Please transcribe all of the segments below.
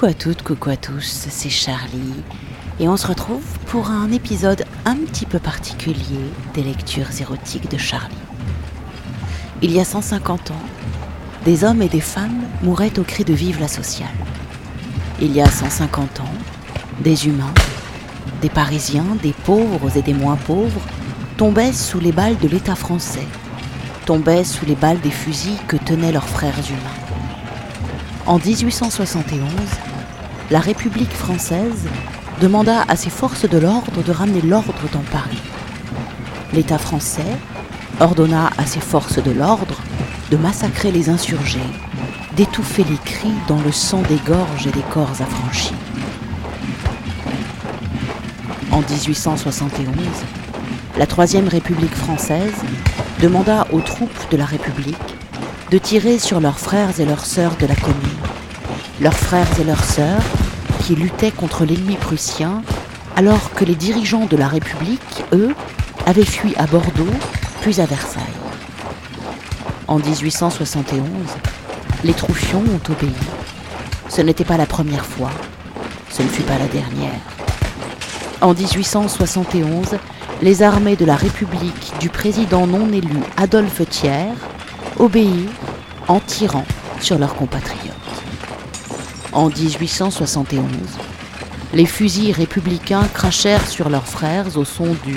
Coucou à toutes, coucou à tous, c'est Charlie et on se retrouve pour un épisode un petit peu particulier des lectures érotiques de Charlie. Il y a 150 ans, des hommes et des femmes mouraient au cri de vive la sociale. Il y a 150 ans, des humains, des Parisiens, des pauvres et des moins pauvres tombaient sous les balles de l'État français, tombaient sous les balles des fusils que tenaient leurs frères humains. En 1871, la République française demanda à ses forces de l'ordre de ramener l'ordre dans Paris. L'État français ordonna à ses forces de l'ordre de massacrer les insurgés, d'étouffer les cris dans le sang des gorges et des corps affranchis. En 1871, la Troisième République française demanda aux troupes de la République de tirer sur leurs frères et leurs sœurs de la commune, leurs frères et leurs sœurs qui luttaient contre l'ennemi prussien, alors que les dirigeants de la République, eux, avaient fui à Bordeaux, puis à Versailles. En 1871, les Troufions ont obéi. Ce n'était pas la première fois, ce ne fut pas la dernière. En 1871, les armées de la République du président non élu Adolphe Thiers obéirent en tirant sur leurs compatriotes. En 1871, les fusils républicains crachèrent sur leurs frères au son du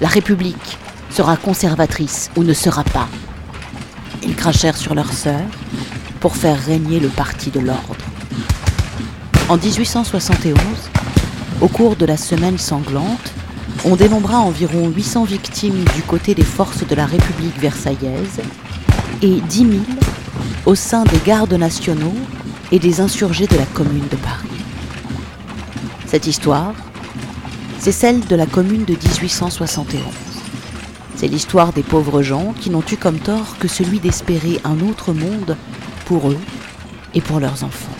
La République sera conservatrice ou ne sera pas. Ils crachèrent sur leurs sœurs pour faire régner le parti de l'ordre. En 1871, au cours de la semaine sanglante, on dénombra environ 800 victimes du côté des forces de la République versaillaise et 10 000 au sein des gardes nationaux et des insurgés de la commune de Paris. Cette histoire, c'est celle de la commune de 1871. C'est l'histoire des pauvres gens qui n'ont eu comme tort que celui d'espérer un autre monde pour eux et pour leurs enfants.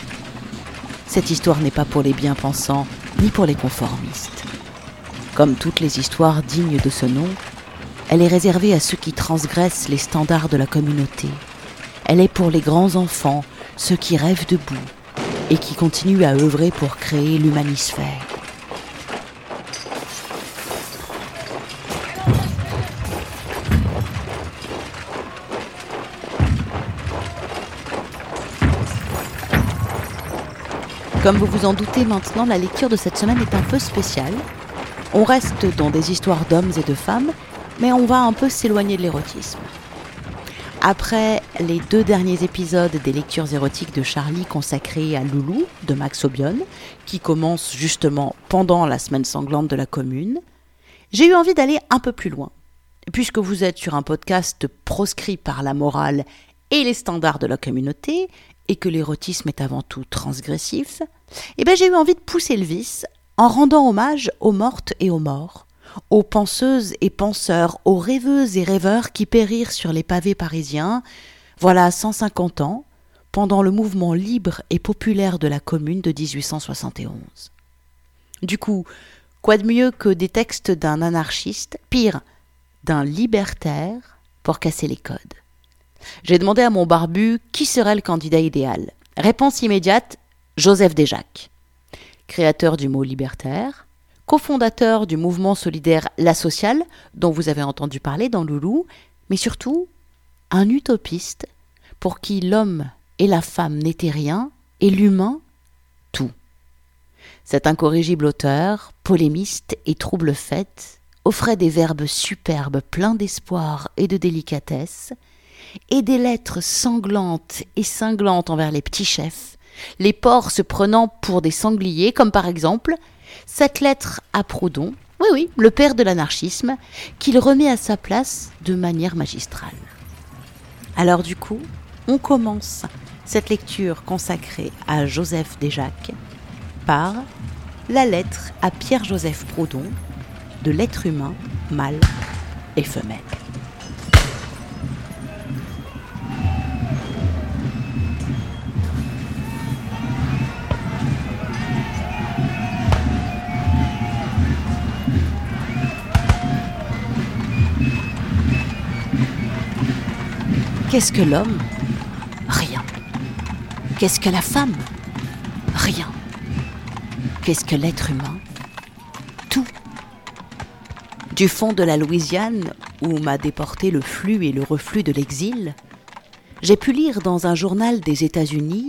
Cette histoire n'est pas pour les bien-pensants ni pour les conformistes. Comme toutes les histoires dignes de ce nom, elle est réservée à ceux qui transgressent les standards de la communauté. Elle est pour les grands enfants, ceux qui rêvent debout et qui continuent à œuvrer pour créer l'humanisphère. Comme vous vous en doutez maintenant, la lecture de cette semaine est un peu spéciale. On reste dans des histoires d'hommes et de femmes, mais on va un peu s'éloigner de l'érotisme. Après les deux derniers épisodes des lectures érotiques de Charlie consacrés à Loulou de Max Obion, qui commence justement pendant la semaine sanglante de la commune, j'ai eu envie d'aller un peu plus loin. Puisque vous êtes sur un podcast proscrit par la morale et les standards de la communauté, et que l'érotisme est avant tout transgressif, eh ben j'ai eu envie de pousser le vice en rendant hommage aux mortes et aux morts, aux penseuses et penseurs, aux rêveuses et rêveurs qui périrent sur les pavés parisiens, voilà 150 ans, pendant le mouvement libre et populaire de la Commune de 1871. Du coup, quoi de mieux que des textes d'un anarchiste, pire, d'un libertaire, pour casser les codes? J'ai demandé à mon barbu qui serait le candidat idéal. Réponse immédiate, Joseph Desjacques. Créateur du mot libertaire, cofondateur du mouvement solidaire La Sociale, dont vous avez entendu parler dans Loulou, mais surtout un utopiste pour qui l'homme et la femme n'étaient rien et l'humain tout. Cet incorrigible auteur, polémiste et trouble-fête, offrait des verbes superbes pleins d'espoir et de délicatesse, et des lettres sanglantes et cinglantes envers les petits chefs, les porcs se prenant pour des sangliers, comme par exemple cette lettre à Proudhon, oui oui, le père de l'anarchisme, qu'il remet à sa place de manière magistrale. Alors du coup, on commence cette lecture consacrée à Joseph Desjacques par la lettre à Pierre-Joseph Proudhon de l'être humain, mâle et femelle. Qu'est-ce que l'homme? Rien. Qu'est-ce que la femme? Rien. Qu'est-ce que l'être humain? Tout. Du fond de la Louisiane, où m'a déporté le flux et le reflux de l'exil, j'ai pu lire dans un journal des États-Unis,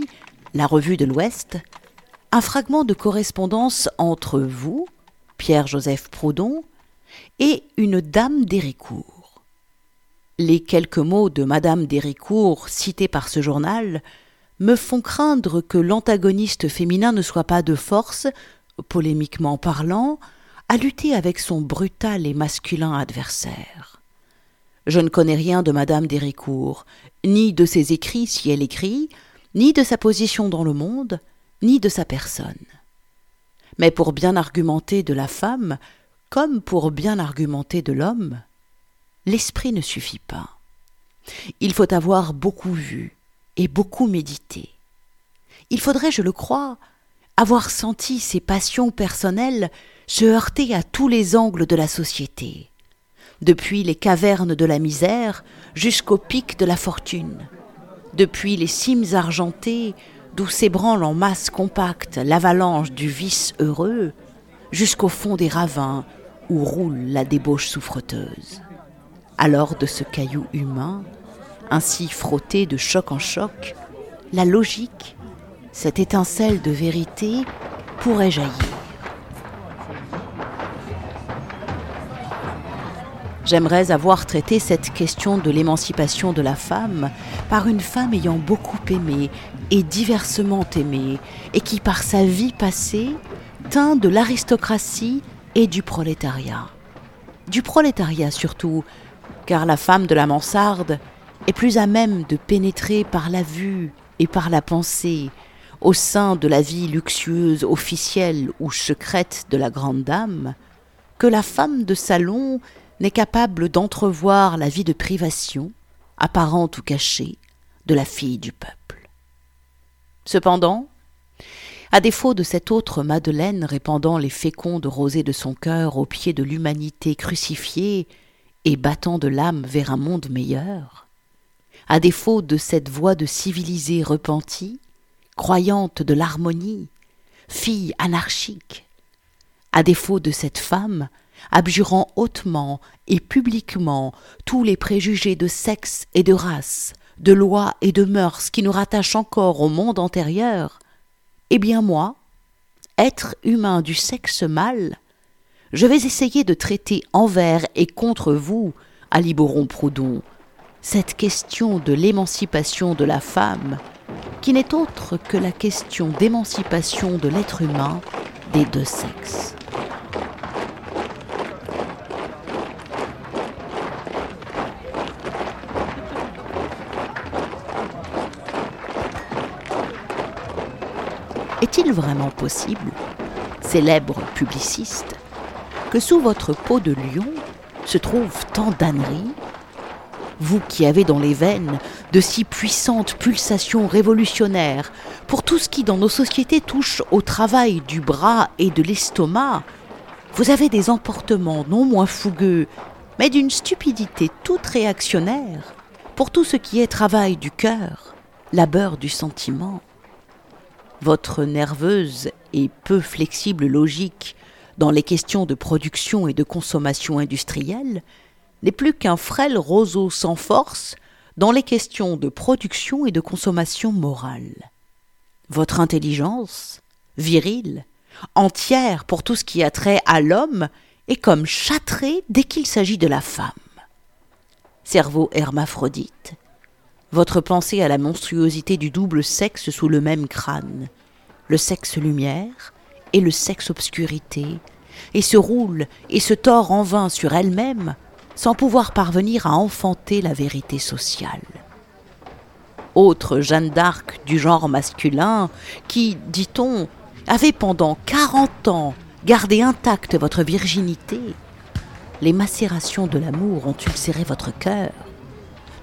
la Revue de l'Ouest, un fragment de correspondance entre vous, Pierre-Joseph Proudhon, et une dame d'Héricourt. Les quelques mots de Madame d'Héricourt cités par ce journal me font craindre que l'antagoniste féminin ne soit pas de force, polémiquement parlant, à lutter avec son brutal et masculin adversaire. Je ne connais rien de Madame d'Héricourt, ni de ses écrits si elle écrit, ni de sa position dans le monde, ni de sa personne. Mais pour bien argumenter de la femme, comme pour bien argumenter de l'homme, l'esprit ne suffit pas. Il faut avoir beaucoup vu et beaucoup médité. Il faudrait, je le crois, avoir senti ses passions personnelles se heurter à tous les angles de la société, depuis les cavernes de la misère jusqu'au pic de la fortune, depuis les cimes argentées d'où s'ébranle en masse compacte l'avalanche du vice heureux, jusqu'au fond des ravins où roule la débauche souffreteuse. Alors de ce caillou humain, ainsi frotté de choc en choc, la logique, cette étincelle de vérité, pourrait jaillir. J'aimerais avoir traité cette question de l'émancipation de la femme par une femme ayant beaucoup aimé et diversement aimé, et qui par sa vie passée tint de l'aristocratie et du prolétariat. Du prolétariat surtout, car la femme de la mansarde est plus à même de pénétrer par la vue et par la pensée au sein de la vie luxueuse, officielle ou secrète de la grande dame, que la femme de salon n'est capable d'entrevoir la vie de privation, apparente ou cachée, de la fille du peuple. Cependant, à défaut de cette autre Madeleine répandant les fécondes rosées de son cœur aux pieds de l'humanité crucifiée et battant de l'âme vers un monde meilleur, à défaut de cette voix de civilisée repentie, croyante de l'harmonie, fille anarchique, à défaut de cette femme abjurant hautement et publiquement tous les préjugés de sexe et de race, de loi et de mœurs qui nous rattachent encore au monde antérieur, eh bien moi, être humain du sexe mâle, je vais essayer de traiter envers et contre vous, Aliboron Proudhon, cette question de l'émancipation de la femme, qui n'est autre que la question d'émancipation de l'être humain des deux sexes. Est-il vraiment possible, célèbre publiciste, que sous votre peau de lion se trouvent tant d'âneries. Vous qui avez dans les veines de si puissantes pulsations révolutionnaires pour tout ce qui dans nos sociétés touche au travail du bras et de l'estomac, vous avez des emportements non moins fougueux, mais d'une stupidité toute réactionnaire pour tout ce qui est travail du cœur, labeur du sentiment. Votre nerveuse et peu flexible logique dans les questions de production et de consommation industrielle n'est plus qu'un frêle roseau sans force dans les questions de production et de consommation morale. Votre intelligence, virile, entière pour tout ce qui a trait à l'homme, est comme châtrée dès qu'il s'agit de la femme. Cerveau hermaphrodite, votre pensée à la monstruosité du double sexe sous le même crâne, le sexe lumière et le sexe obscurité, et se roule et se tord en vain sur elle-même sans pouvoir parvenir à enfanter la vérité sociale. Autre Jeanne d'Arc du genre masculin qui, dit-on, avait pendant quarante ans gardé intacte votre virginité, les macérations de l'amour ont ulcéré votre cœur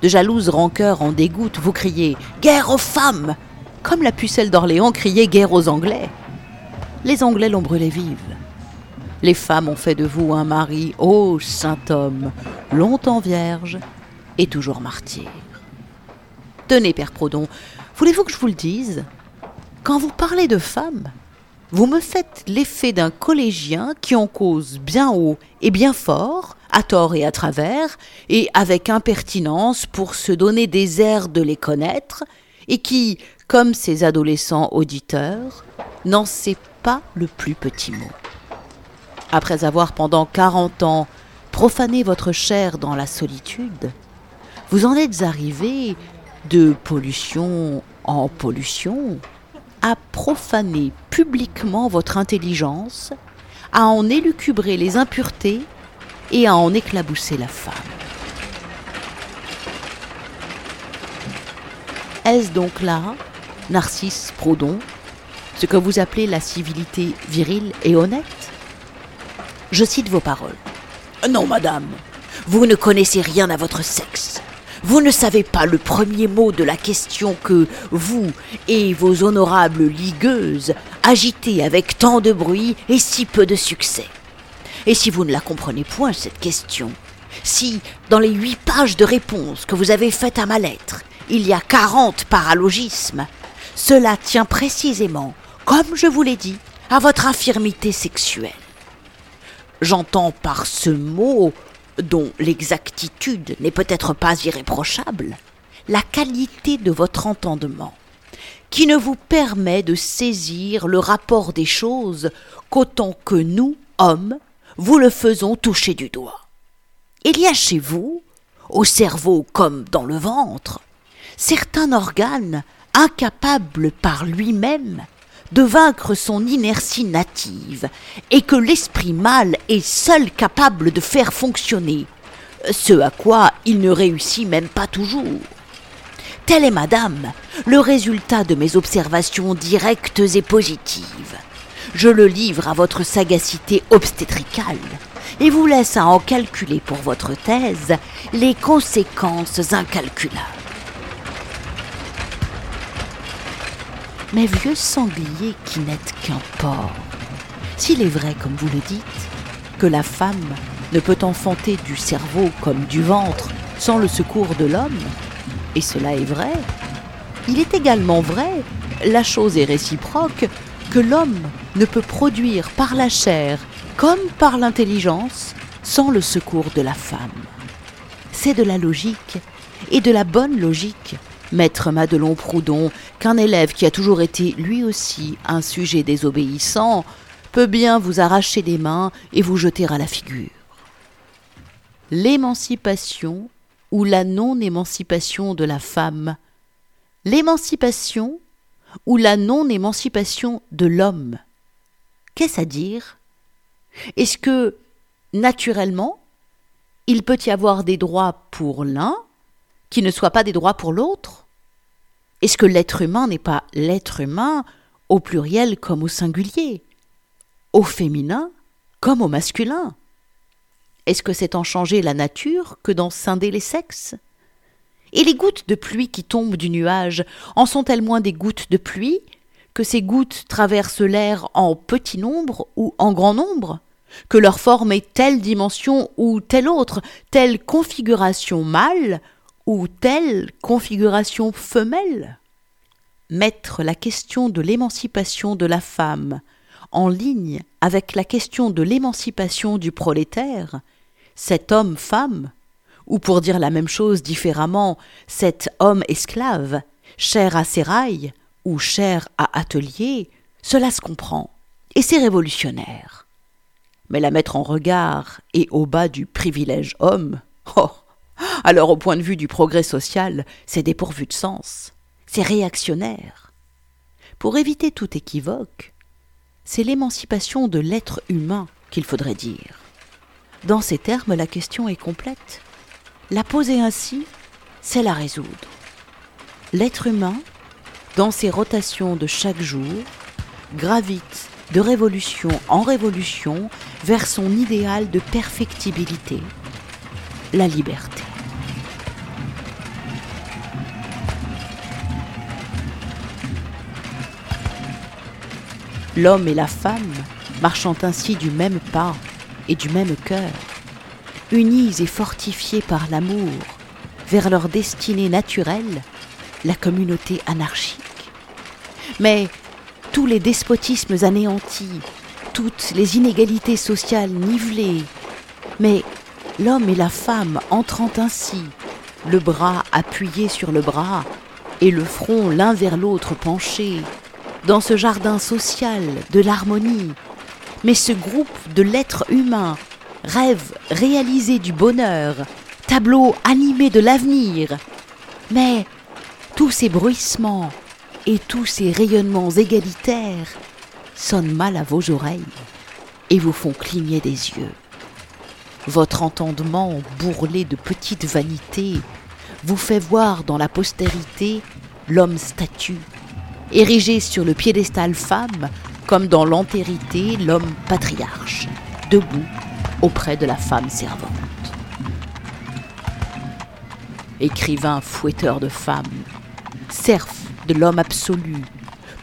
de jalouses rancœurs en dégoûte, vous criez Guerre aux femmes Comme la pucelle d'Orléans criait guerre aux Anglais. Les Anglais l'ont brûlé vive. Les femmes ont fait de vous un mari, ô saint homme, longtemps vierge et toujours martyr. Tenez, Père Prodon, voulez-vous que je vous le dise? Quand vous parlez de femmes, vous me faites l'effet d'un collégien qui en cause bien haut et bien fort, à tort et à travers, et avec impertinence pour se donner des airs de les connaître, et qui, comme ses adolescents auditeurs, n'en sait pas le plus petit mot. Après avoir pendant quarante ans profané votre chair dans la solitude, vous en êtes arrivé de pollution en pollution, à profaner publiquement votre intelligence, à en élucubrer les impuretés et à en éclabousser la femme. Est-ce donc là, Narcisse Prodon, ce que vous appelez la civilité virile et honnête Je cite vos paroles. Non, madame, vous ne connaissez rien à votre sexe. Vous ne savez pas le premier mot de la question que vous et vos honorables ligueuses agitez avec tant de bruit et si peu de succès. Et si vous ne la comprenez point, cette question, si, dans les huit pages de réponse que vous avez faites à ma lettre, il y a quarante paralogismes, cela tient précisément, comme je vous l'ai dit, à votre infirmité sexuelle. J'entends par ce mot dont l'exactitude n'est peut-être pas irréprochable, la qualité de votre entendement, qui ne vous permet de saisir le rapport des choses qu'autant que nous, hommes, vous le faisons toucher du doigt. Il y a chez vous, au cerveau comme dans le ventre, certains organes incapables par lui-même de vaincre son inertie native, et que l'esprit mâle est seul capable de faire fonctionner, ce à quoi il ne réussit même pas toujours. Tel est, madame, le résultat de mes observations directes et positives. Je le livre à votre sagacité obstétricale et vous laisse à en calculer pour votre thèse les conséquences incalculables. Mais vieux sanglier qui n'êtes qu'un porc. S'il est vrai, comme vous le dites, que la femme ne peut enfanter du cerveau comme du ventre sans le secours de l'homme, et cela est vrai, il est également vrai, la chose est réciproque, que l'homme ne peut produire par la chair comme par l'intelligence sans le secours de la femme. C'est de la logique, et de la bonne logique, Maître Madelon Proudhon, qu'un élève qui a toujours été lui aussi un sujet désobéissant peut bien vous arracher les mains et vous jeter à la figure. L'émancipation ou la non-émancipation de la femme, l'émancipation ou la non-émancipation de l'homme? Qu'est-ce à dire? Est-ce que, naturellement, il peut y avoir des droits pour l'un qui ne soient pas des droits pour l'autre. Est-ce que l'être humain n'est pas l'être humain au pluriel comme au singulier, au féminin comme au masculin? Est-ce que c'est en changer la nature que d'en scinder les sexes? Et les gouttes de pluie qui tombent du nuage en sont-elles moins des gouttes de pluie que ces gouttes traversent l'air en petit nombre ou en grand nombre? Que leur forme est telle dimension ou telle autre, telle configuration mâle ou telle configuration femelle Mettre la question de l'émancipation de la femme en ligne avec la question de l'émancipation du prolétaire, cet homme-femme, ou pour dire la même chose différemment, cet homme-esclave, cher à sérail ou cher à atelier, cela se comprend, et c'est révolutionnaire. Mais la mettre en regard et au bas du privilège homme, oh, alors au point de vue du progrès social, c'est dépourvu de sens, c'est réactionnaire. Pour éviter tout équivoque, c'est l'émancipation de l'être humain qu'il faudrait dire. Dans ces termes, la question est complète. La poser ainsi, c'est la résoudre. L'être humain, dans ses rotations de chaque jour, gravite de révolution en révolution vers son idéal de perfectibilité, la liberté. L'homme et la femme, marchant ainsi du même pas et du même cœur, unis et fortifiés par l'amour, vers leur destinée naturelle, la communauté anarchique. Mais tous les despotismes anéantis, toutes les inégalités sociales nivelées. Mais l'homme et la femme entrant ainsi, le bras appuyé sur le bras et le front l'un vers l'autre penché, dans ce jardin social de l'harmonie, mais ce groupe de l'être humain, rêve réalisé du bonheur, tableau animé de l'avenir. Mais tous ces bruissements et tous ces rayonnements égalitaires sonnent mal à vos oreilles et vous font cligner des yeux. Votre entendement bourrelé de petites vanités vous fait voir dans la postérité l'homme statue, érigé sur le piédestal femme, comme dans l'antérité l'homme patriarche, debout auprès de la femme servante. Écrivain fouetteur de femmes, serf de l'homme absolu,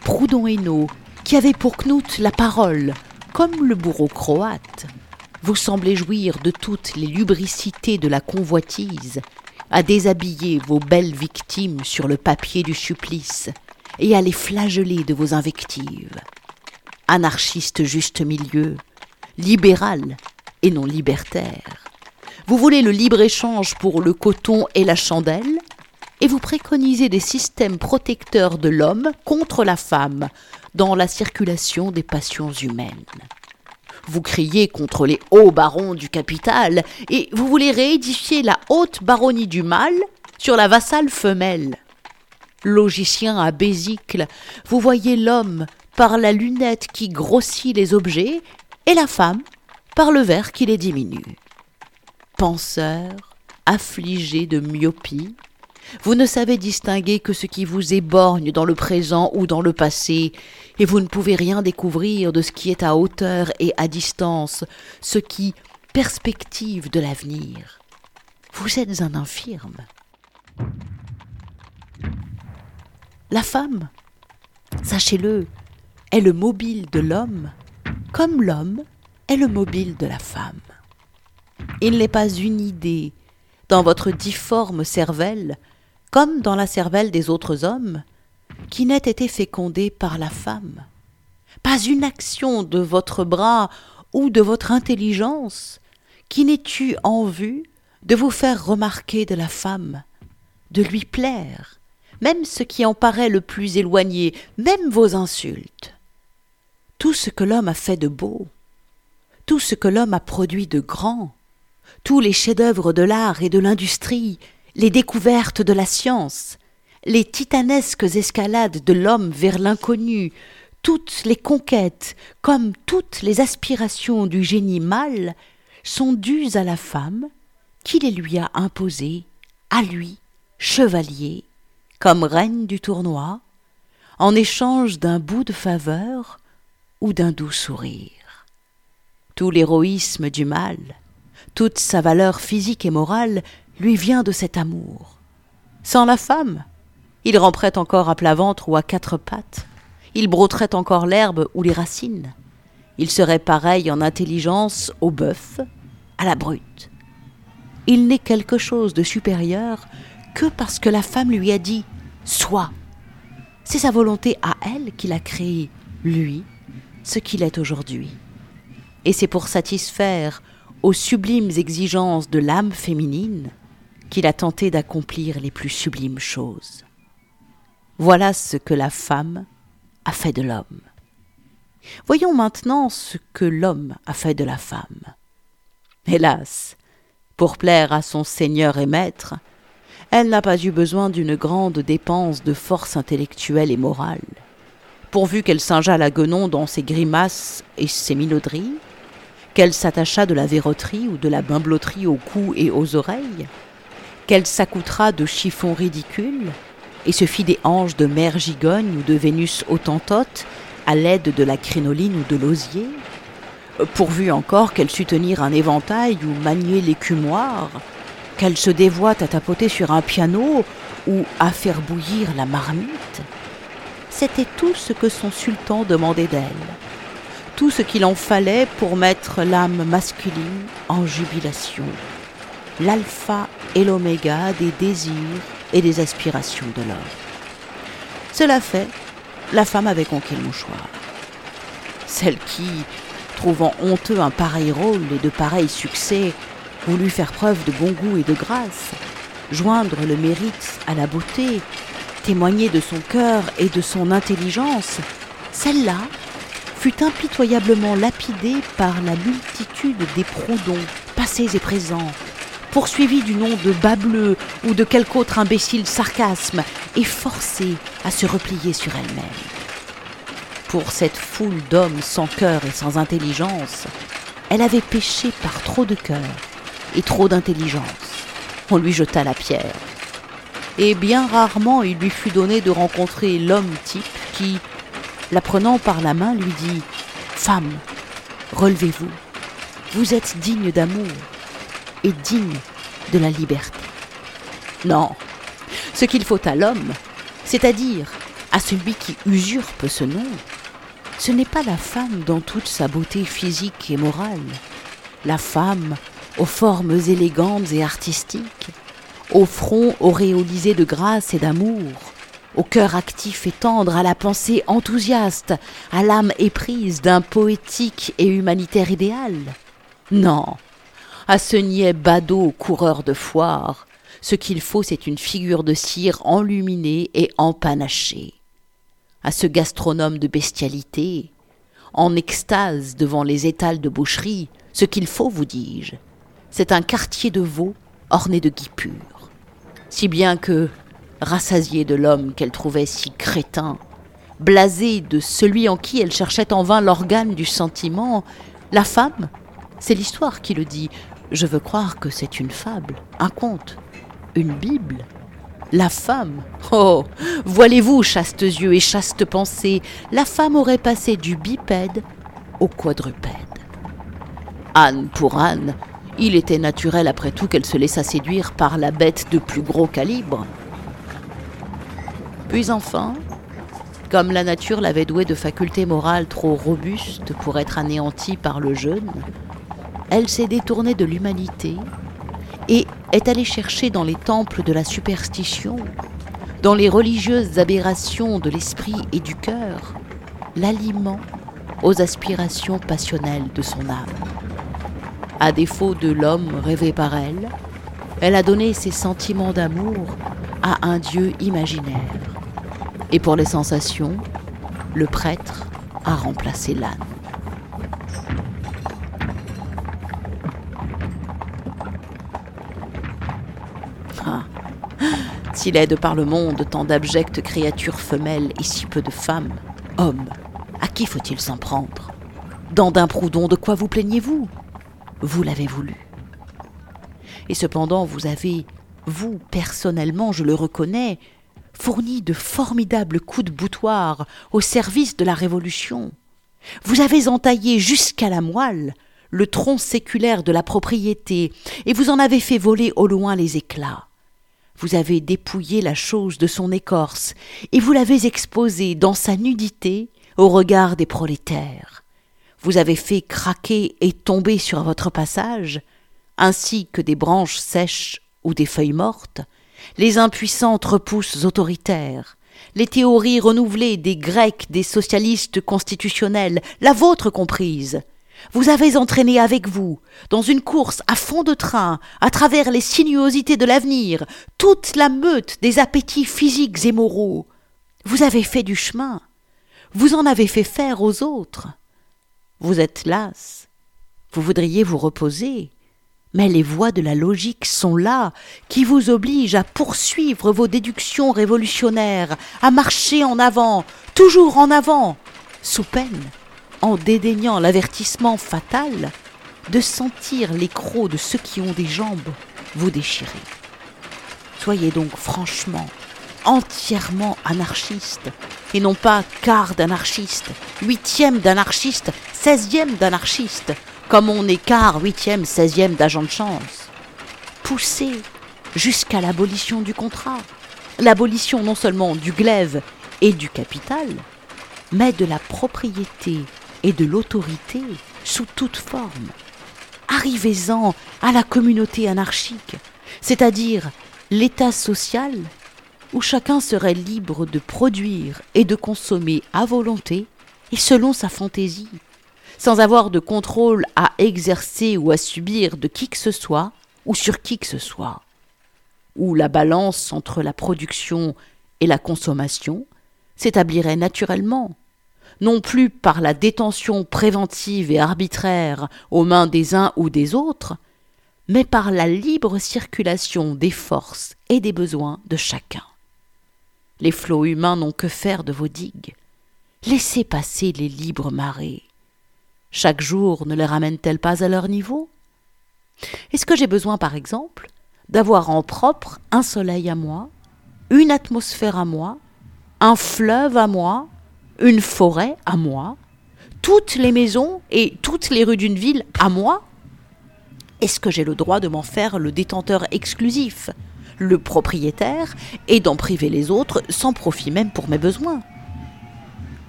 Proudhon Hainaut, qui avait pour Knut la parole, comme le bourreau croate, vous semblez jouir de toutes les lubricités de la convoitise, à déshabiller vos belles victimes sur le papier du supplice et à les flageller de vos invectives. Anarchiste juste milieu, libéral et non libertaire. Vous voulez le libre-échange pour le coton et la chandelle et vous préconisez des systèmes protecteurs de l'homme contre la femme dans la circulation des passions humaines. Vous criez contre les hauts barons du capital et vous voulez réédifier la haute baronnie du mal sur la vassale femelle. Logicien à Bézicle, vous voyez l'homme par la lunette qui grossit les objets et la femme par le verre qui les diminue. Penseur, affligé de myopie, vous ne savez distinguer que ce qui vous éborgne dans le présent ou dans le passé, et vous ne pouvez rien découvrir de ce qui est à hauteur et à distance, ce qui perspective de l'avenir. Vous êtes un infirme. La femme, sachez-le, est le mobile de l'homme, comme l'homme est le mobile de la femme. Il n'est pas une idée dans votre difforme cervelle comme dans la cervelle des autres hommes, qui n'ait été fécondée par la femme. Pas une action de votre bras ou de votre intelligence qui n'ait eu en vue de vous faire remarquer de la femme, de lui plaire, même ce qui en paraît le plus éloigné, même vos insultes. Tout ce que l'homme a fait de beau, tout ce que l'homme a produit de grand, tous les chefs-d'œuvre de l'art et de l'industrie les découvertes de la science, les titanesques escalades de l'homme vers l'inconnu, toutes les conquêtes, comme toutes les aspirations du génie mâle, sont dues à la femme qui les lui a imposées, à lui, chevalier, comme reine du tournoi, en échange d'un bout de faveur ou d'un doux sourire. Tout l'héroïsme du mal, toute sa valeur physique et morale lui vient de cet amour. Sans la femme, il ramperait encore à plat ventre ou à quatre pattes, il brotterait encore l'herbe ou les racines, il serait pareil en intelligence au bœuf, à la brute. Il n'est quelque chose de supérieur que parce que la femme lui a dit Sois. C'est sa volonté à elle qu'il a créé, lui, ce qu'il est aujourd'hui. Et c'est pour satisfaire aux sublimes exigences de l'âme féminine qu'il a tenté d'accomplir les plus sublimes choses. Voilà ce que la femme a fait de l'homme. Voyons maintenant ce que l'homme a fait de la femme. Hélas, pour plaire à son seigneur et maître, elle n'a pas eu besoin d'une grande dépense de force intellectuelle et morale. Pourvu qu'elle singeât la guenon dans ses grimaces et ses minauderies, qu'elle s'attachât de la verroterie ou de la bimbloterie au cou et aux oreilles, qu'elle s'accoutera de chiffons ridicules et se fit des hanches de mère gigogne ou de Vénus autantote à l'aide de la crinoline ou de l'osier, pourvu encore qu'elle sut tenir un éventail ou manier l'écumoire, qu'elle se dévoite à tapoter sur un piano ou à faire bouillir la marmite. C'était tout ce que son sultan demandait d'elle, tout ce qu'il en fallait pour mettre l'âme masculine en jubilation l'alpha et l'oméga des désirs et des aspirations de l'homme. Cela fait, la femme avait conquis le mouchoir. Celle qui, trouvant honteux un pareil rôle et de pareils succès, voulut faire preuve de bon goût et de grâce, joindre le mérite à la beauté, témoigner de son cœur et de son intelligence, celle-là fut impitoyablement lapidée par la multitude des proudhons, passés et présents, poursuivie du nom de bas bleu ou de quelque autre imbécile sarcasme, et forcée à se replier sur elle-même. Pour cette foule d'hommes sans cœur et sans intelligence, elle avait péché par trop de cœur et trop d'intelligence. On lui jeta la pierre. Et bien rarement il lui fut donné de rencontrer l'homme type qui, la prenant par la main, lui dit Femme, relevez-vous, vous êtes digne d'amour et digne de la liberté. Non, ce qu'il faut à l'homme, c'est-à-dire à celui qui usurpe ce nom, ce n'est pas la femme dans toute sa beauté physique et morale, la femme aux formes élégantes et artistiques, au front auréolisé de grâce et d'amour, au cœur actif et tendre, à la pensée enthousiaste, à l'âme éprise d'un poétique et humanitaire idéal. Non, à ce niais badaud coureur de foire, ce qu'il faut c'est une figure de cire enluminée et empanachée. À ce gastronome de bestialité, en extase devant les étals de boucherie, ce qu'il faut, vous dis-je, c'est un quartier de veau orné de guipures. Si bien que, rassasiée de l'homme qu'elle trouvait si crétin, blasée de celui en qui elle cherchait en vain l'organe du sentiment, la femme, c'est l'histoire qui le dit, je veux croire que c'est une fable, un conte, une Bible. La femme, oh, voilez-vous, chastes yeux et chastes pensées, la femme aurait passé du bipède au quadrupède. Anne pour Anne, il était naturel après tout qu'elle se laissât séduire par la bête de plus gros calibre. Puis enfin, comme la nature l'avait douée de facultés morales trop robustes pour être anéanties par le jeûne, elle s'est détournée de l'humanité et est allée chercher dans les temples de la superstition, dans les religieuses aberrations de l'esprit et du cœur, l'aliment aux aspirations passionnelles de son âme. À défaut de l'homme rêvé par elle, elle a donné ses sentiments d'amour à un Dieu imaginaire. Et pour les sensations, le prêtre a remplacé l'âne. Ah, s'il est de par le monde tant d'abjectes créatures femelles et si peu de femmes, hommes, à qui faut-il s'en prendre? Dandin Proudhon, de quoi vous plaignez-vous? Vous l'avez voulu. Et cependant, vous avez, vous, personnellement, je le reconnais, fourni de formidables coups de boutoir au service de la Révolution. Vous avez entaillé jusqu'à la moelle le tronc séculaire de la propriété, et vous en avez fait voler au loin les éclats. Vous avez dépouillé la chose de son écorce, et vous l'avez exposée dans sa nudité au regard des prolétaires vous avez fait craquer et tomber sur votre passage, ainsi que des branches sèches ou des feuilles mortes, les impuissantes repousses autoritaires, les théories renouvelées des Grecs, des socialistes constitutionnels, la vôtre comprise. Vous avez entraîné avec vous, dans une course à fond de train, à travers les sinuosités de l'avenir, toute la meute des appétits physiques et moraux. Vous avez fait du chemin. Vous en avez fait faire aux autres. Vous êtes las, vous voudriez vous reposer, mais les voies de la logique sont là, qui vous obligent à poursuivre vos déductions révolutionnaires, à marcher en avant, toujours en avant, sous peine, en dédaignant l'avertissement fatal, de sentir les crocs de ceux qui ont des jambes vous déchirer. Soyez donc franchement entièrement anarchiste, et non pas quart d'anarchiste, huitième d'anarchiste, seizième d'anarchiste, comme on est quart, huitième, seizième d'agent de chance. Poussé jusqu'à l'abolition du contrat, l'abolition non seulement du glaive et du capital, mais de la propriété et de l'autorité sous toute forme. Arrivez-en à la communauté anarchique, c'est-à-dire l'État social où chacun serait libre de produire et de consommer à volonté et selon sa fantaisie, sans avoir de contrôle à exercer ou à subir de qui que ce soit ou sur qui que ce soit, où la balance entre la production et la consommation s'établirait naturellement, non plus par la détention préventive et arbitraire aux mains des uns ou des autres, mais par la libre circulation des forces et des besoins de chacun. Les flots humains n'ont que faire de vos digues. Laissez passer les libres marées. Chaque jour ne les ramène-t-elle pas à leur niveau? Est-ce que j'ai besoin, par exemple, d'avoir en propre un soleil à moi, une atmosphère à moi, un fleuve à moi, une forêt à moi, toutes les maisons et toutes les rues d'une ville à moi? Est-ce que j'ai le droit de m'en faire le détenteur exclusif, le propriétaire, et d'en priver les autres sans profit même pour mes besoins.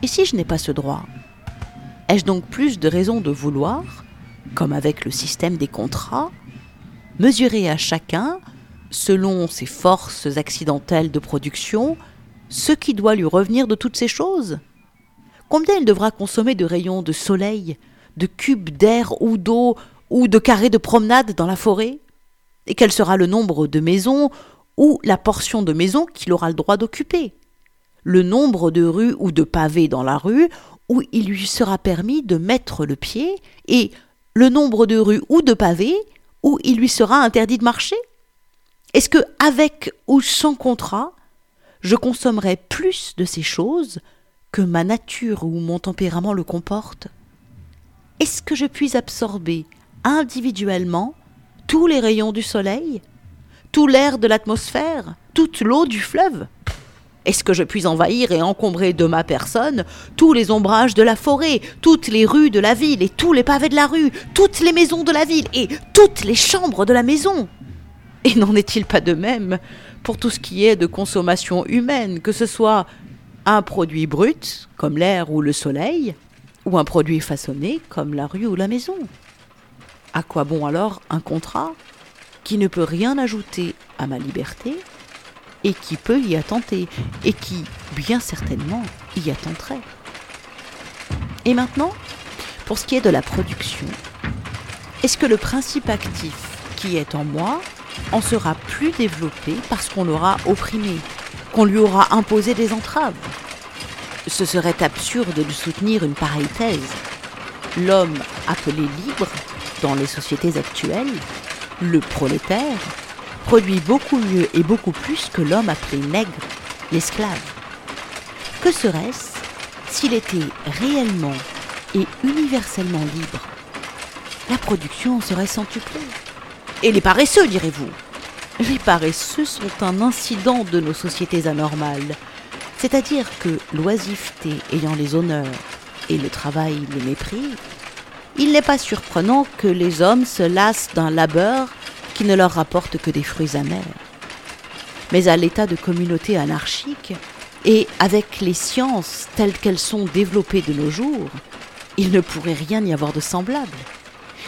Et si je n'ai pas ce droit Ai-je donc plus de raisons de vouloir, comme avec le système des contrats, mesurer à chacun, selon ses forces accidentelles de production, ce qui doit lui revenir de toutes ces choses? Combien il devra consommer de rayons de soleil, de cubes d'air ou d'eau, ou de carrés de promenade dans la forêt? Et quel sera le nombre de maisons ou la portion de maisons qu'il aura le droit d'occuper? Le nombre de rues ou de pavés dans la rue où il lui sera permis de mettre le pied et le nombre de rues ou de pavés où il lui sera interdit de marcher? Est-ce que, avec ou sans contrat, je consommerai plus de ces choses que ma nature ou mon tempérament le comporte? Est-ce que je puis absorber individuellement tous les rayons du soleil, tout l'air de l'atmosphère, toute l'eau du fleuve Est-ce que je puis envahir et encombrer de ma personne tous les ombrages de la forêt, toutes les rues de la ville et tous les pavés de la rue, toutes les maisons de la ville et toutes les chambres de la maison? Et n'en est-il pas de même pour tout ce qui est de consommation humaine, que ce soit un produit brut, comme l'air ou le soleil, ou un produit façonné, comme la rue ou la maison? À quoi bon alors un contrat qui ne peut rien ajouter à ma liberté et qui peut y attenter et qui, bien certainement, y attenterait Et maintenant, pour ce qui est de la production, est-ce que le principe actif qui est en moi en sera plus développé parce qu'on l'aura opprimé qu'on lui aura imposé des entraves? Ce serait absurde de soutenir une pareille thèse. L'homme appelé libre, dans les sociétés actuelles, le prolétaire, produit beaucoup mieux et beaucoup plus que l'homme appelé nègre, l'esclave. Que serait-ce s'il était réellement et universellement libre? La production serait centuplée. Et les paresseux, direz-vous? Les paresseux sont un incident de nos sociétés anormales. C'est-à-dire que l'oisiveté ayant les honneurs et le travail le mépris, il n'est pas surprenant que les hommes se lassent d'un labeur qui ne leur rapporte que des fruits amers. Mais à l'état de communauté anarchique, et avec les sciences telles qu'elles sont développées de nos jours, il ne pourrait rien y avoir de semblable.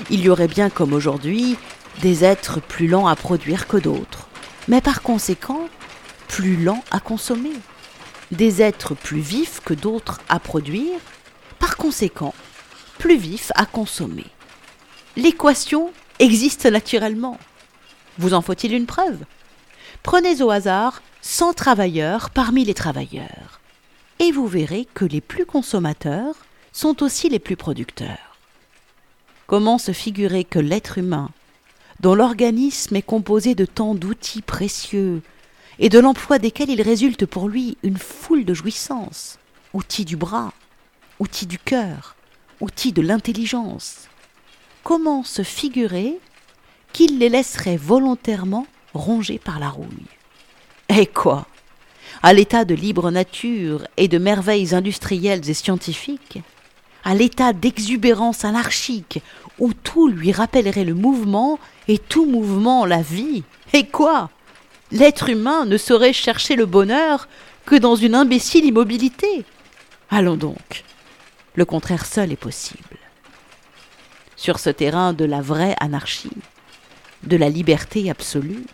Il y aurait bien comme aujourd'hui des êtres plus lents à produire que d'autres, mais par conséquent plus lents à consommer, des êtres plus vifs que d'autres à produire, par conséquent plus vifs à consommer. L'équation existe naturellement. Vous en faut-il une preuve? Prenez au hasard 100 travailleurs parmi les travailleurs, et vous verrez que les plus consommateurs sont aussi les plus producteurs. Comment se figurer que l'être humain dont l'organisme est composé de tant d'outils précieux, et de l'emploi desquels il résulte pour lui une foule de jouissances, outils du bras, outils du cœur, outils de l'intelligence. Comment se figurer qu'il les laisserait volontairement ronger par la rouille? Eh quoi? À l'état de libre nature et de merveilles industrielles et scientifiques, à l'état d'exubérance anarchique où tout lui rappellerait le mouvement et tout mouvement la vie. Et quoi? L'être humain ne saurait chercher le bonheur que dans une imbécile immobilité. Allons donc. Le contraire seul est possible. Sur ce terrain de la vraie anarchie, de la liberté absolue,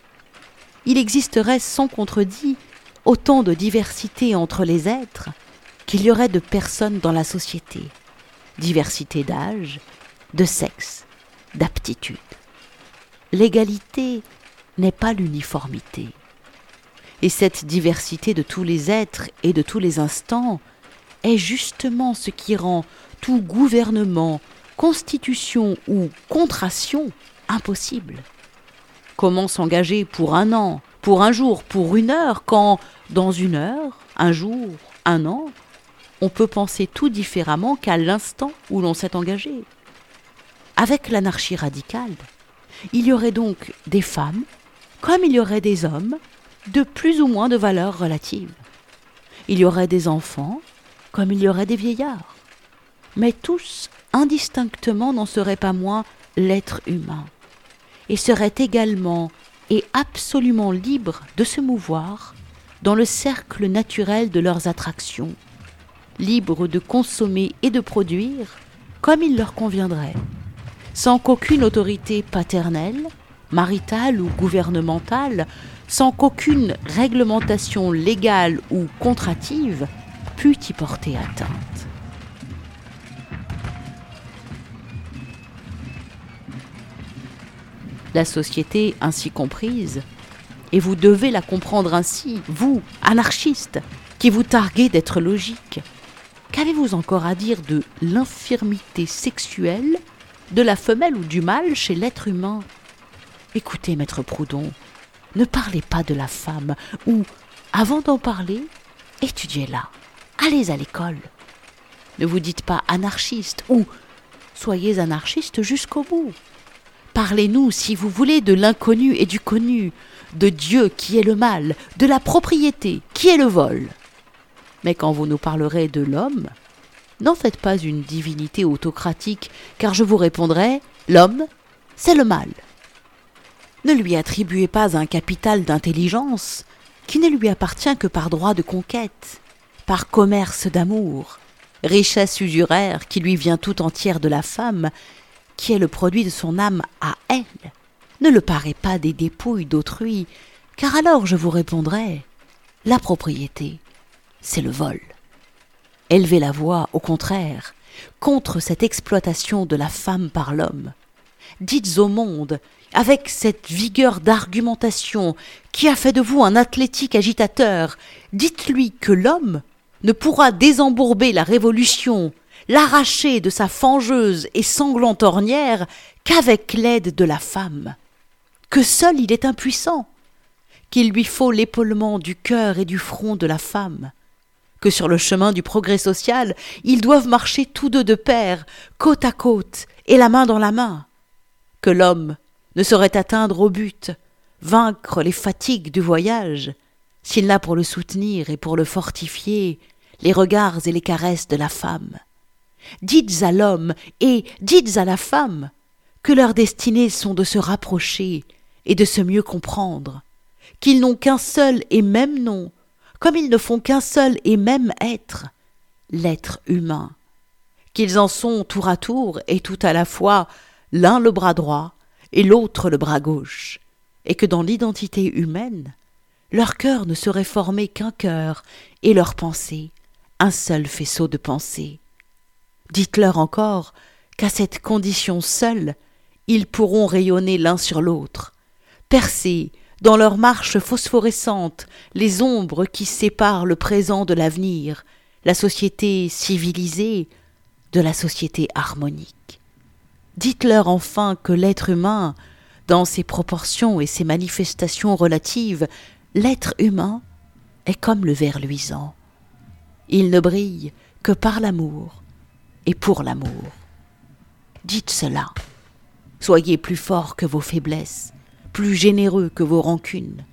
il existerait sans contredit autant de diversité entre les êtres qu'il y aurait de personnes dans la société. Diversité d'âge, de sexe, d'aptitude. L'égalité n'est pas l'uniformité. Et cette diversité de tous les êtres et de tous les instants est justement ce qui rend tout gouvernement, constitution ou contraction impossible. Comment s'engager pour un an, pour un jour, pour une heure, quand dans une heure, un jour, un an, on peut penser tout différemment qu'à l'instant où l'on s'est engagé Avec l'anarchie radicale, il y aurait donc des femmes, comme il y aurait des hommes, de plus ou moins de valeur relative. Il y aurait des enfants, comme il y aurait des vieillards. Mais tous, indistinctement, n'en seraient pas moins l'être humain, et seraient également et absolument libres de se mouvoir dans le cercle naturel de leurs attractions, libres de consommer et de produire comme il leur conviendrait, sans qu'aucune autorité paternelle, maritale ou gouvernementale, sans qu'aucune réglementation légale ou contrative pût y porter atteinte. La société ainsi comprise, et vous devez la comprendre ainsi, vous, anarchistes, qui vous targuez d'être logique, qu'avez-vous encore à dire de l'infirmité sexuelle de la femelle ou du mâle chez l'être humain? Écoutez, maître Proudhon, ne parlez pas de la femme, ou, avant d'en parler, étudiez-la. Allez à l'école. Ne vous dites pas anarchiste, ou soyez anarchiste jusqu'au bout. Parlez-nous, si vous voulez, de l'inconnu et du connu, de Dieu qui est le mal, de la propriété qui est le vol. Mais quand vous nous parlerez de l'homme, n'en faites pas une divinité autocratique, car je vous répondrai l'homme, c'est le mal. Ne lui attribuez pas un capital d'intelligence qui ne lui appartient que par droit de conquête, par commerce d'amour, richesse usuraire qui lui vient tout entière de la femme, qui est le produit de son âme à elle. Ne le parez pas des dépouilles d'autrui, car alors je vous répondrai la propriété, c'est le vol. Élevez la voix, au contraire, contre cette exploitation de la femme par l'homme. Dites au monde avec cette vigueur d'argumentation qui a fait de vous un athlétique agitateur, dites-lui que l'homme ne pourra désembourber la révolution, l'arracher de sa fangeuse et sanglante ornière qu'avec l'aide de la femme, que seul il est impuissant, qu'il lui faut l'épaulement du cœur et du front de la femme, que sur le chemin du progrès social, ils doivent marcher tous deux de pair, côte à côte, et la main dans la main, que l'homme ne saurait atteindre au but, vaincre les fatigues du voyage, s'il n'a pour le soutenir et pour le fortifier les regards et les caresses de la femme. Dites à l'homme et dites à la femme que leurs destinées sont de se rapprocher et de se mieux comprendre, qu'ils n'ont qu'un seul et même nom, comme ils ne font qu'un seul et même être, l'être humain, qu'ils en sont tour à tour et tout à la fois l'un le bras droit, et l'autre le bras gauche, et que dans l'identité humaine, leur cœur ne serait formé qu'un cœur, et leur pensée un seul faisceau de pensée. Dites-leur encore qu'à cette condition seule, ils pourront rayonner l'un sur l'autre, percer, dans leur marche phosphorescente, les ombres qui séparent le présent de l'avenir, la société civilisée de la société harmonique. Dites-leur enfin que l'être humain, dans ses proportions et ses manifestations relatives, l'être humain est comme le ver luisant. Il ne brille que par l'amour et pour l'amour. Dites cela. Soyez plus forts que vos faiblesses, plus généreux que vos rancunes.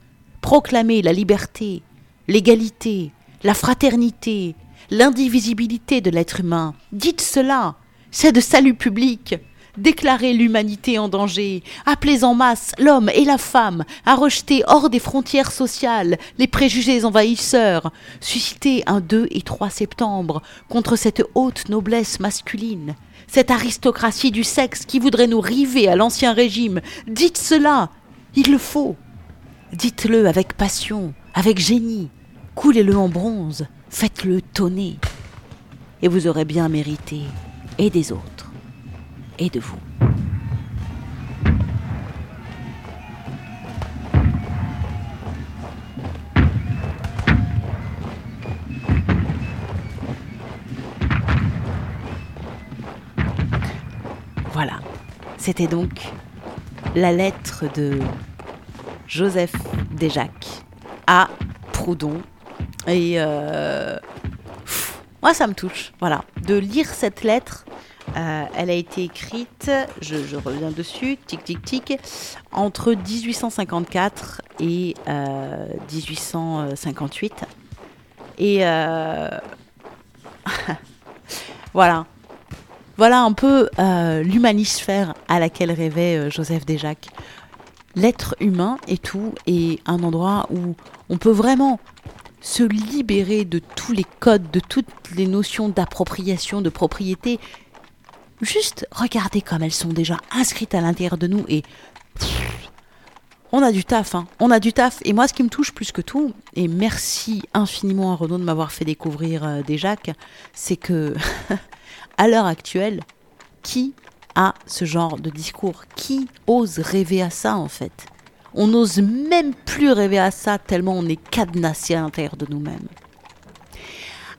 Proclamez la liberté, l'égalité, la fraternité, l'indivisibilité de l'être humain. Dites cela. C'est de salut public. Déclarez l'humanité en danger, appelez en masse l'homme et la femme à rejeter hors des frontières sociales les préjugés envahisseurs, suscitez un 2 et 3 septembre contre cette haute noblesse masculine, cette aristocratie du sexe qui voudrait nous river à l'ancien régime. Dites cela, il le faut. Dites-le avec passion, avec génie, coulez-le en bronze, faites-le tonner. Et vous aurez bien mérité, et des autres, et de vous. Voilà, c'était donc la lettre de Joseph Desjacques à Proudhon. Et euh, moi, ça me touche, voilà, de lire cette lettre. Euh, elle a été écrite, je, reviens dessus, tic tic tic, entre 1854 et 1858. Euh, et voilà, voilà un peu euh, l'humanisphère à laquelle rêvait euh, Joseph Desjacques. L'être humain et tout est un endroit où on peut vraiment se libérer de tous les codes, de toutes les notions d'appropriation, de propriété. Juste regarder comme elles sont déjà inscrites à l'intérieur de nous et on a du taf, hein. on a du taf. Et moi, ce qui me touche plus que tout, et merci infiniment à Renaud de m'avoir fait découvrir euh, Desjacques, c'est que à l'heure actuelle, qui a ce genre de discours? Qui ose rêver à ça en fait? On n'ose même plus rêver à ça tellement on est cadenassé à l'intérieur de nous-mêmes.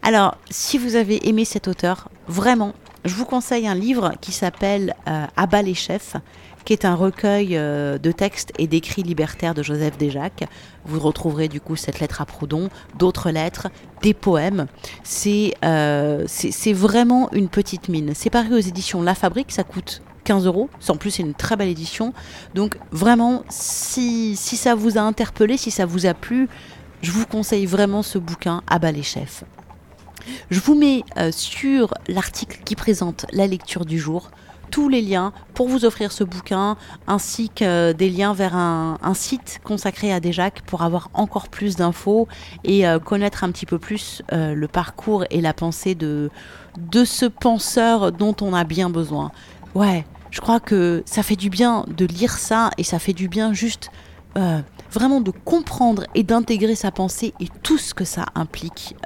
Alors, si vous avez aimé cet auteur, vraiment, je vous conseille un livre qui s'appelle euh, Abat les chefs qui est un recueil euh, de textes et d'écrits libertaires de Joseph Desjacques. Vous retrouverez du coup cette lettre à Proudhon, d'autres lettres, des poèmes. C'est euh, vraiment une petite mine. C'est paru aux éditions La Fabrique, ça coûte 15 euros. En plus, c'est une très belle édition. Donc, vraiment, si, si ça vous a interpellé, si ça vous a plu, je vous conseille vraiment ce bouquin, à les chefs. Je vous mets euh, sur l'article qui présente la lecture du jour tous les liens pour vous offrir ce bouquin, ainsi que des liens vers un, site consacré à Desjacques pour avoir encore plus d'infos et euh, connaître un petit peu plus euh, le parcours et la pensée de, de ce penseur dont on a bien besoin. Ouais, je crois que ça fait du bien de lire ça et ça fait du bien juste euh, vraiment de comprendre et d'intégrer sa pensée et tout ce que ça implique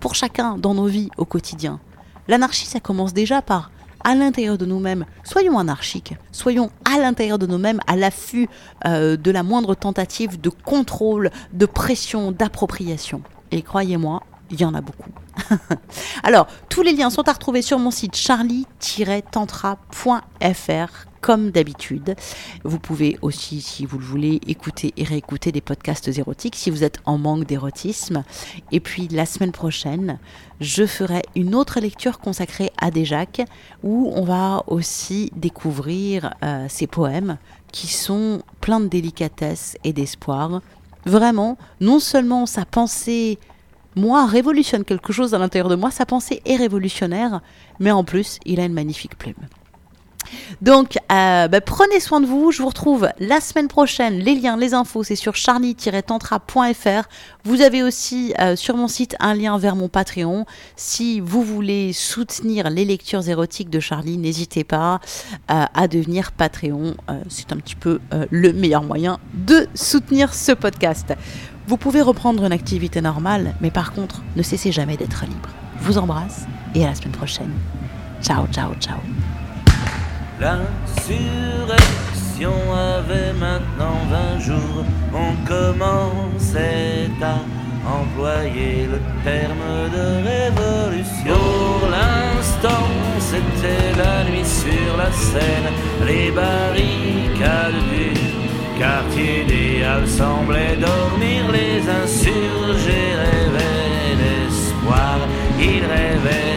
pour chacun dans nos vies au quotidien. L'anarchie, ça commence déjà par à l'intérieur de nous-mêmes. Soyons anarchiques, soyons à l'intérieur de nous-mêmes à l'affût euh, de la moindre tentative de contrôle, de pression, d'appropriation. Et croyez-moi, il y en a beaucoup. Alors, tous les liens sont à retrouver sur mon site charlie-tantra.fr comme d'habitude. Vous pouvez aussi, si vous le voulez, écouter et réécouter des podcasts érotiques si vous êtes en manque d'érotisme. Et puis la semaine prochaine, je ferai une autre lecture consacrée à Desjacques où on va aussi découvrir euh, ses poèmes qui sont pleins de délicatesse et d'espoir. Vraiment, non seulement sa pensée moi, révolutionne quelque chose à l'intérieur de moi, sa pensée est révolutionnaire, mais en plus, il a une magnifique plume. Donc, euh, bah, prenez soin de vous. Je vous retrouve la semaine prochaine. Les liens, les infos, c'est sur charlie-tantra.fr. Vous avez aussi euh, sur mon site un lien vers mon Patreon. Si vous voulez soutenir les lectures érotiques de Charlie, n'hésitez pas euh, à devenir Patreon. c'est un petit peu le meilleur moyen de soutenir ce podcast. Vous pouvez reprendre une activité normale, mais par contre, ne cessez jamais d'être libre. Je vous embrasse et à la semaine prochaine. Ciao, ciao, ciao. L'insurrection avait maintenant 20 jours, on commençait à employer le terme de révolution. Pour l'instant, c'était la nuit sur la scène, les barricades du quartier idéal semblait dormir les insurgés rêvaient d'espoir, ils rêvaient